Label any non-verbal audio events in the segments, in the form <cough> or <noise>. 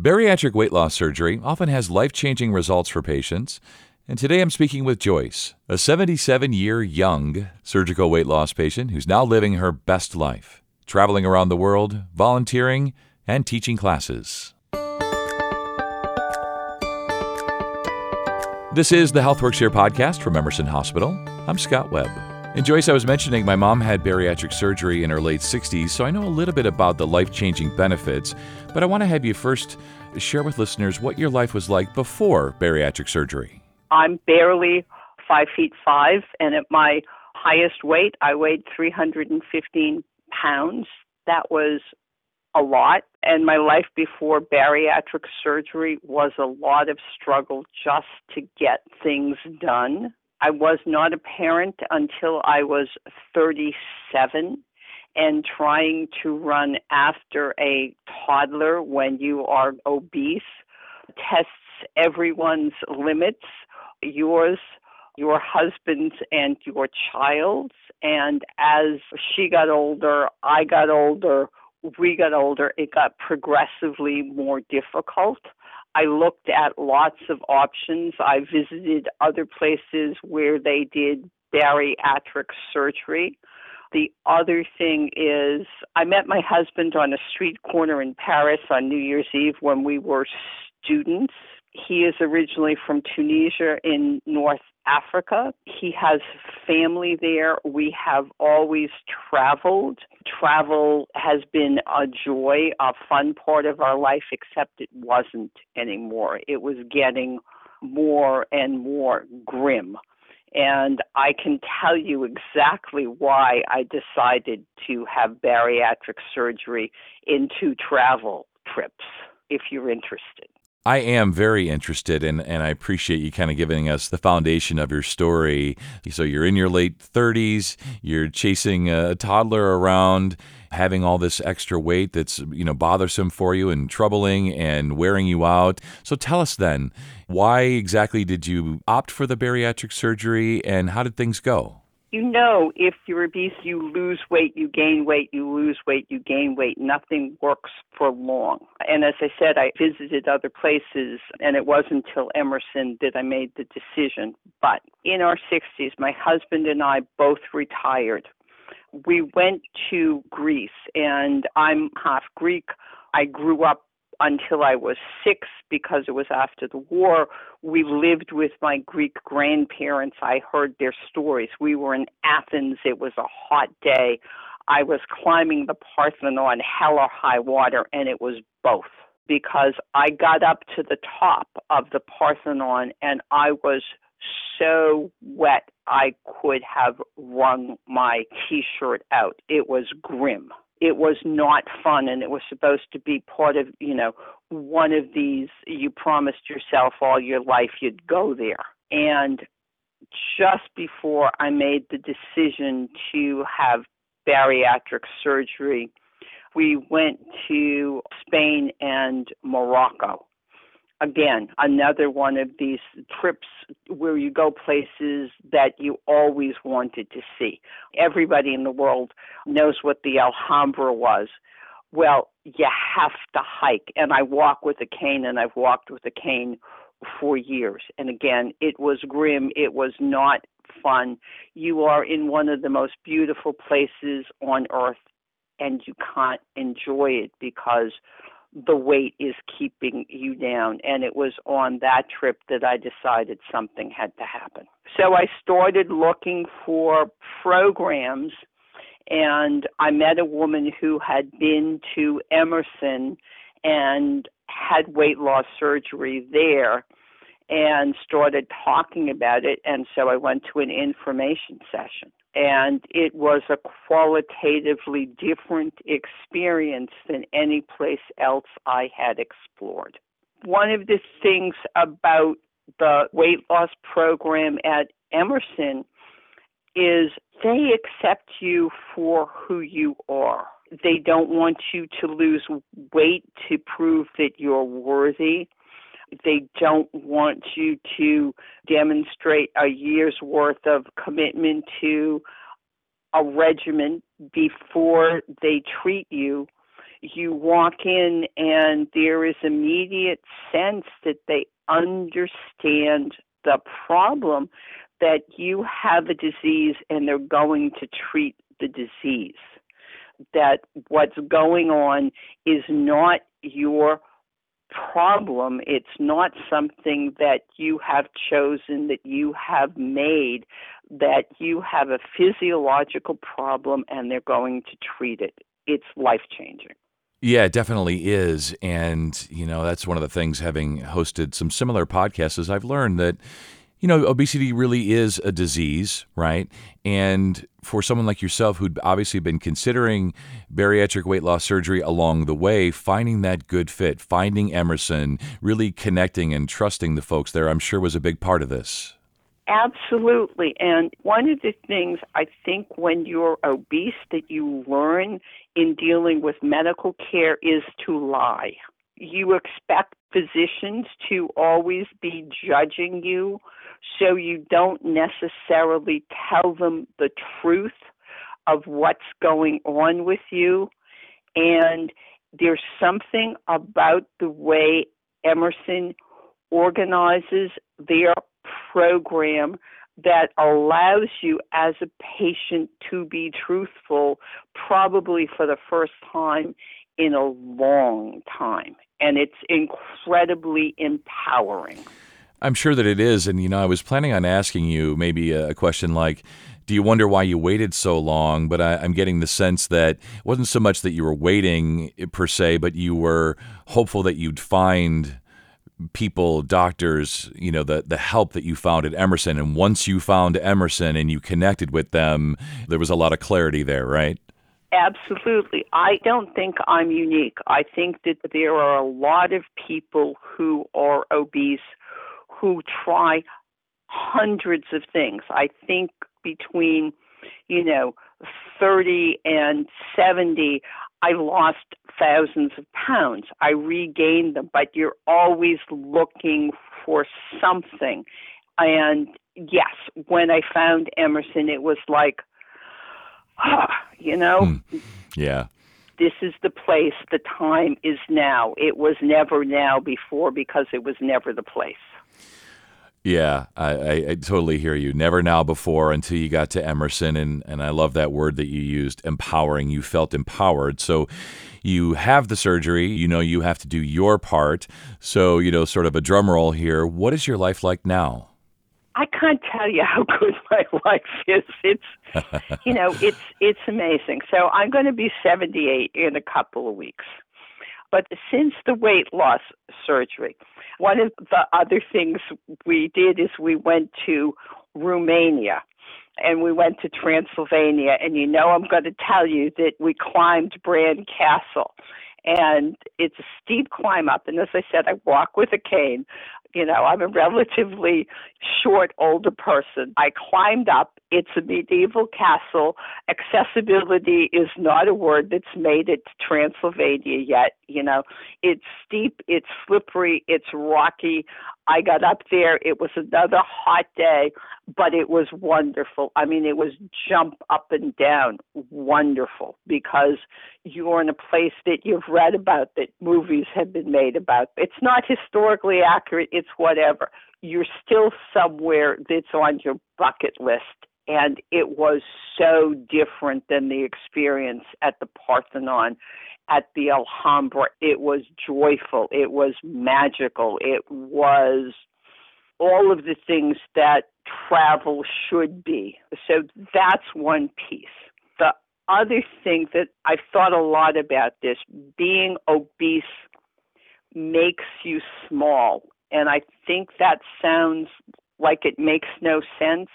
Bariatric weight loss surgery often has life changing results for patients. And today I'm speaking with Joyce, a 77 year young surgical weight loss patient who's now living her best life, traveling around the world, volunteering, and teaching classes. This is the HealthWorks Here podcast from Emerson Hospital. I'm Scott Webb. And Joyce, I was mentioning my mom had bariatric surgery in her late 60s, so I know a little bit about the life changing benefits. But I want to have you first share with listeners what your life was like before bariatric surgery. I'm barely five feet five, and at my highest weight, I weighed 315 pounds. That was a lot. And my life before bariatric surgery was a lot of struggle just to get things done. I was not a parent until I was 37 and trying to run after a toddler when you are obese tests everyone's limits, yours, your husband's, and your child's. And as she got older, I got older, we got older, it got progressively more difficult. I looked at lots of options. I visited other places where they did bariatric surgery. The other thing is, I met my husband on a street corner in Paris on New Year's Eve when we were students. He is originally from Tunisia in North Africa. He has family there. We have always traveled. Travel has been a joy, a fun part of our life, except it wasn't anymore. It was getting more and more grim. And I can tell you exactly why I decided to have bariatric surgery into travel trips, if you're interested. I am very interested, and, and I appreciate you kind of giving us the foundation of your story. So, you're in your late 30s, you're chasing a toddler around, having all this extra weight that's you know bothersome for you and troubling and wearing you out. So, tell us then, why exactly did you opt for the bariatric surgery, and how did things go? You know if you're obese you lose weight you gain weight you lose weight you gain weight. Nothing works for long. And as i said i visited other places and it wasn't until emerson that i made the decision. But in our 60s my husband and i both retired. We went to greece and i'm half greek. I grew up until I was six because it was after the war. We lived with my Greek grandparents. I heard their stories. We were in Athens. It was a hot day. I was climbing the Parthenon, hell or high water, and it was both because I got up to the top of the Parthenon and I was so wet I could have wrung my t shirt out. It was grim it was not fun and it was supposed to be part of you know one of these you promised yourself all your life you'd go there. And just before i made the decision to have bariatric surgery we went to spain and morocco again, another one of these trips where you go places that you always wanted to see. Everybody in the world knows what the Alhambra was. Well, you have to hike. And I walk with a cane, and I've walked with a cane for years. And again, it was grim. It was not fun. You are in one of the most beautiful places on earth, and you can't enjoy it because the weight is keeping you down. And it was on that trip that I decided something had to happen. So I started looking for programs, and I met a woman who had been to Emerson and had weight loss surgery there and started talking about it. And so I went to an information session and it was a qualitatively different experience than any place else I had explored. One of the things about the weight loss program at Emerson is they accept you for who you are. They don't want you to lose weight to prove that you're worthy. They don't want you to demonstrate a year's worth of commitment to a regimen before they treat you. you walk in and there is immediate sense that they understand the problem that you have a disease and they're going to treat the disease. That what's going on is not your problem. It's not something that you have chosen, that you have made, that you have a physiological problem and they're going to treat it. It's life changing. Yeah, it definitely is. And, you know, that's one of the things having hosted some similar podcasts is I've learned that, you know, obesity really is a disease, right? And for someone like yourself who'd obviously been considering bariatric weight loss surgery along the way, finding that good fit, finding Emerson, really connecting and trusting the folks there, I'm sure was a big part of this. Absolutely. And one of the things I think when you're obese that you learn in dealing with medical care is to lie. You expect physicians to always be judging you, so you don't necessarily tell them the truth of what's going on with you. And there's something about the way Emerson organizes their program that allows you as a patient to be truthful probably for the first time in a long time. And it's incredibly empowering. I'm sure that it is. And, you know, I was planning on asking you maybe a question like, do you wonder why you waited so long? But I, am getting the sense that it wasn't so much that you were waiting eh, per se, but you were hopeful that you'd find people, doctors, you know, the the help that you found at Emerson. And once you found Emerson and you connected with them, there was a lot of clarity there, right? Absolutely. I don't think I'm unique. I think that there are a lot of people who are obese who try hundreds of things. I think between, you know, 30 and 70, I lost thousands of pounds. I regained them, but you're always looking for something. And yes, when I found Emerson, it was like, ah, you know, hmm. yeah. This is the place. The time is now. It was never now before because it was never the place. Yeah, I, I, I, totally hear you. Never now before until you got to Emerson. And, and I love that word that you used empowering. You felt empowered. So you have the surgery, you know, you have to do your part. So, you know, sort of a drum roll here. What is your life like now? I can't tell you how <laughs> good my life is. It's, <laughs> you know, it's it's amazing. So I'm going to be 78 in a couple of weeks. But since the weight loss surgery, one of the other things we did is we went to Romania and we went to Transylvania. And you know, I'm going to tell you that we climbed Bran Castle. And it's a steep climb up. And as I said, I walk with a cane. You know, I'm a relatively short older person. I climbed up. It's a medieval castle. Accessibility is not a word that's made it to Transylvania yet. You know, it's steep, it's slippery, it's rocky. I got up there. It was another hot day, but it was wonderful. I mean, it was jump up and down, wonderful, because you're in a place that you've read about, that movies have been made about. It's not historically accurate, it's whatever. You're still somewhere that's on your bucket list. And it was so different than the experience at the Parthenon at the Alhambra. It was joyful. It was magical. It was all of the things that travel should be. So that's one piece. The other thing that I've thought a lot about this being obese makes you small. And I think that sounds like it makes no sense.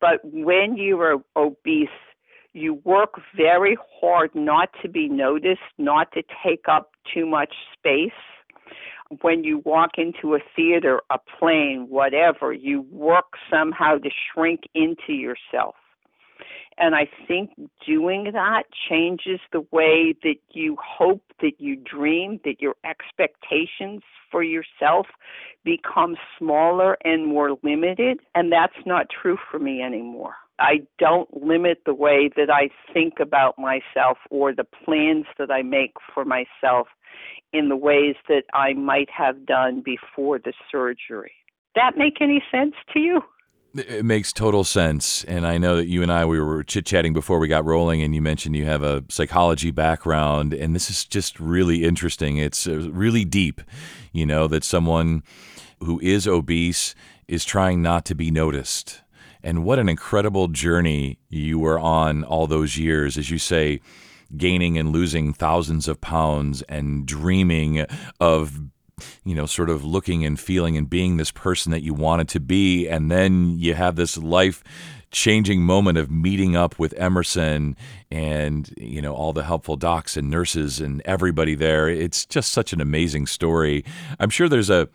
But when you are obese, you work very hard not to be noticed, not to take up too much space. When you walk into a theater, a plane, whatever, you work somehow to shrink into yourself. And I think doing that changes the way that you hope, that you dream, that your expectations for yourself become smaller and more limited. And that's not true for me anymore. I don't limit the way that I think about myself or the plans that I make for myself in the ways that I might have done before the surgery. That make any sense to you? It makes total sense. And I know that you and I, we were chit chatting before we got rolling, and you mentioned you have a psychology background. And this is just really interesting. It's uh, really deep, you know, that someone who is obese is trying not to be noticed. And what an incredible journey you were on all those years, as you say, gaining and losing thousands of pounds and dreaming of you know, sort of looking and feeling and being this person that you wanted to be. And then you have this life changing moment of meeting up with Emerson and, you know, all the helpful docs and nurses and everybody there. It's just such an amazing story. I'm sure there's a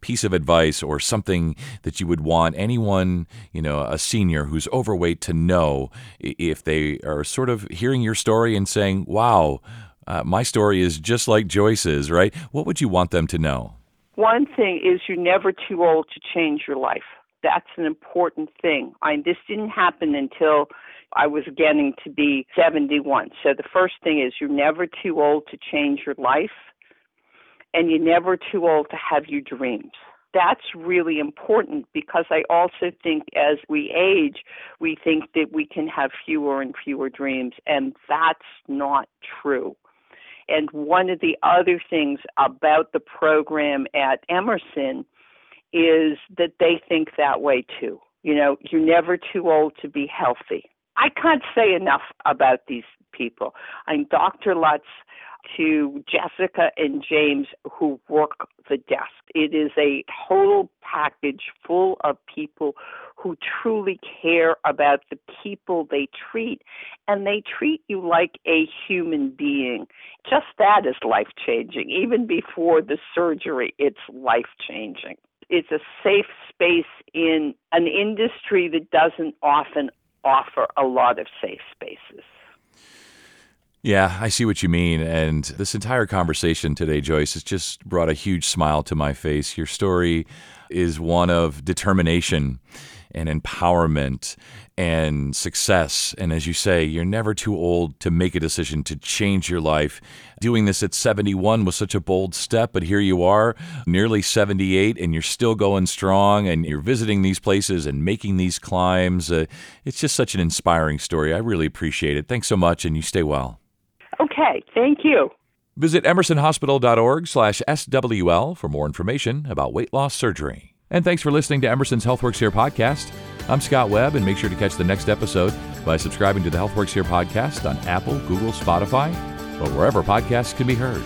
piece of advice or something that you would want anyone, you know, a senior who's overweight to know if they are sort of hearing your story and saying, wow, uh, my story is just like Joyce's, right? What would you want them to know? One thing is you're never too old to change your life. That's an important thing. I, this didn't happen until I was getting to be 71. So the first thing is you're never too old to change your life, and you're never too old to have your dreams. That's really important because I also think as we age, we think that we can have fewer and fewer dreams, and that's not true. And one of the other things about the program at Emerson is that they think that way too. You know, you're never too old to be healthy. I can't say enough about these people. I'm Dr. Lutz to Jessica and James who work the desk. It is a total package full of people who truly care about the people they treat and they treat you like a human being. Just that is life changing. Even before the surgery, it's life changing. It's a safe space in an industry that doesn't often offer a lot of safe spaces. Yeah, I see what you mean. And this entire conversation today, Joyce, has just brought a huge smile to my face. Your story is one of determination and empowerment and success. And as you say, you're never too old to make a decision to change your life. Doing this at 71 was such a bold step, but here you are, nearly 78, and you're still going strong and you're visiting these places and making these climbs. Uh, it's just such an inspiring story. I really appreciate it. Thanks so much, and you stay well. Okay, thank you. Visit emersonhospital.org slash SWL for more information about weight loss surgery. And thanks for listening to Emerson's HealthWorks Here podcast. I'm Scott Webb, and make sure to catch the next episode by subscribing to the HealthWorks Here podcast on Apple, Google, Spotify, or wherever podcasts can be heard.